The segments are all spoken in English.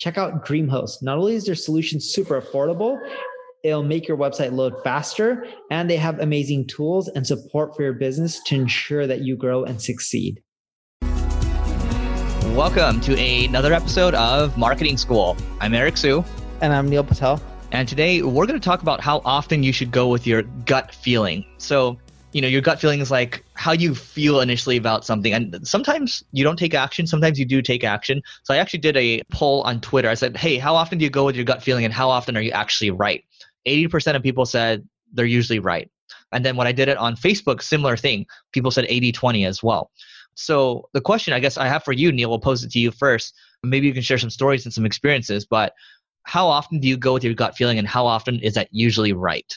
Check out DreamHost. Not only is their solution super affordable, it'll make your website load faster, and they have amazing tools and support for your business to ensure that you grow and succeed. Welcome to another episode of Marketing School. I'm Eric Siu. And I'm Neil Patel. And today we're going to talk about how often you should go with your gut feeling. So, you know, your gut feeling is like how you feel initially about something. And sometimes you don't take action, sometimes you do take action. So I actually did a poll on Twitter. I said, hey, how often do you go with your gut feeling and how often are you actually right? 80% of people said they're usually right. And then when I did it on Facebook, similar thing. People said 80 20 as well. So the question I guess I have for you, Neil, we'll pose it to you first. Maybe you can share some stories and some experiences, but how often do you go with your gut feeling and how often is that usually right?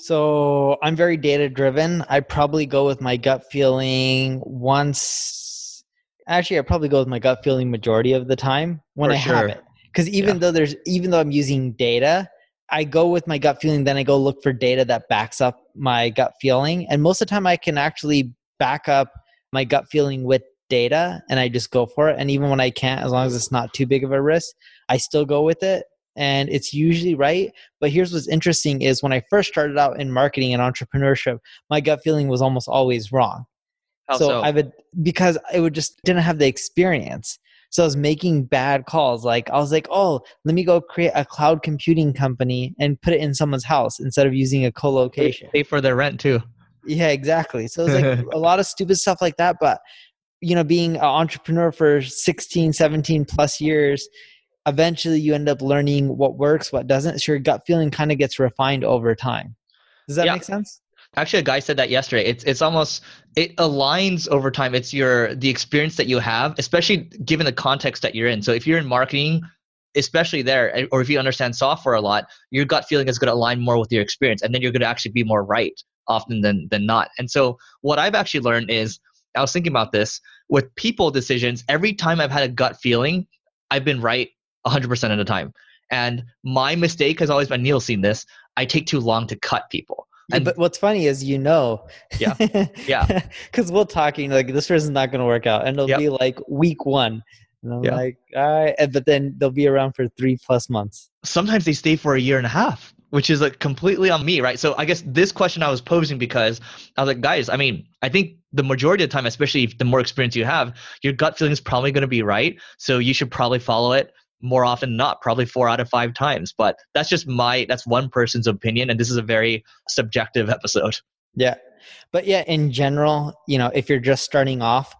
So I'm very data driven. I probably go with my gut feeling once. Actually, I probably go with my gut feeling majority of the time when For I sure. have it. Because even Yeah. though there's, even though I'm using data, I go with my gut feeling. Then I go look for data that backs up my gut feeling. And most of the time, I can actually back up my gut feeling with data, and I just go for it. And even when I can't, as long as it's not too big of a risk, I still go with it. And it's usually right. But here's what's interesting is when I first started out in marketing and entrepreneurship, my gut feeling was almost always wrong. So, so? I would because I would just didn't have the experience. So I was making bad calls. Like I was like, oh, let me go create a cloud computing company and put it in someone's house instead of using a co-location. Pay for their rent too. Yeah, exactly. So it's like a lot of stupid stuff like that. But, you know, being an entrepreneur for 16, 17 plus years, eventually you end up learning what works, what doesn't. So your gut feeling kind of gets refined over time. Does that Yeah. make sense? Actually, a guy said that yesterday. It's it's almost it aligns over time. It's your the experience that you have, especially given the context that you're in. So if you're in marketing, especially there, eh, or if you understand software a lot, your gut feeling is going to align more with your experience, and then you're going to actually be more right often than than not. And so what I've actually learned is I was thinking about this with people decisions. Every time I've had a gut feeling, I've been right 100% of the time. And my mistake has always been Neil's seen this. I take too long to cut people. Yeah, And- but what's funny is you know. Yeah. Yeah. Because we'll talking like this person's not going to work out, and it'll Yep. be like week one, and I'm Yeah. like, all right, and- but then they'll be around for three plus months. sometimes they stay for a year and a half, which is like completely on me, right? So I guess this question I was posing because I was like, guys, I mean, I think the majority of the time, especially if the more experience you have, your gut feeling is probably going to be right. So you should probably follow it more often not, probably four out of five times. But that's just my, that's one person's opinion. And this is a very subjective episode. Yeah. But yeah, in general, you know, if you're just starting off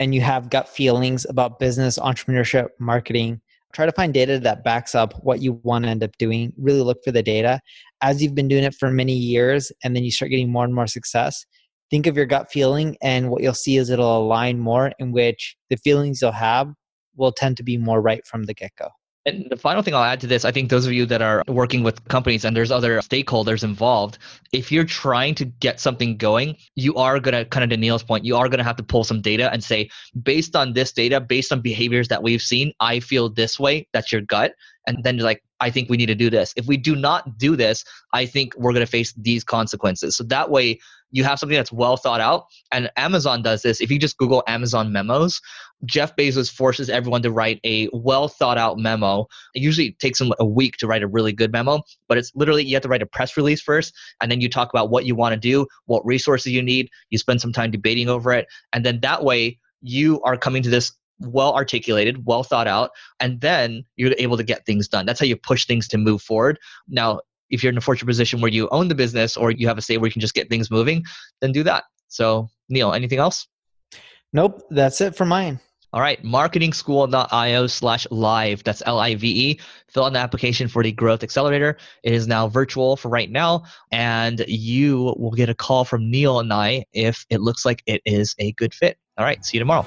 and you have gut feelings about business, entrepreneurship, marketing, try to find data that backs up what you want to end up doing. Really look for the data. As you've been doing it for many years and then you start getting more and more success, think of your gut feeling and what you'll see is it'll align more in which the feelings you'll have will tend to be more right from the get-go. And the final thing I'll add to this, I think those of you that are working with companies and there's other stakeholders involved, if you're trying to get something going, you are going to, kind of to Neil's point, you are going to have to pull some data and say, based on this data, based on behaviors that we've seen, I feel this way. That's your gut. And then like, I think we need to do this. If we do not do this, I think we're going to face these consequences. So that way, you have something that's well thought out. And Amazon does this. If you just Google Amazon memos, Jeff Bezos forces everyone to write a well thought out memo. It usually takes them a week to write a really good memo, but it's literally you have to write a press release first, and then you talk about what you want to do, what resources you need. You spend some time debating over it, and then that way you are coming to this well articulated, well thought out, and then you're able to get things done. That's how you push things to move forward. Now, if you're in a fortunate position where you own the business or you have a say where you can just get things moving, then do that. So, Neil, anything else? Nope, that's it for mine. All right, marketingschool.io slash live. That's L I V E. Fill out an application for the Growth Accelerator. It is now virtual for right now, and you will get a call from Neil and I if it looks like it is a good fit. All right, see you tomorrow.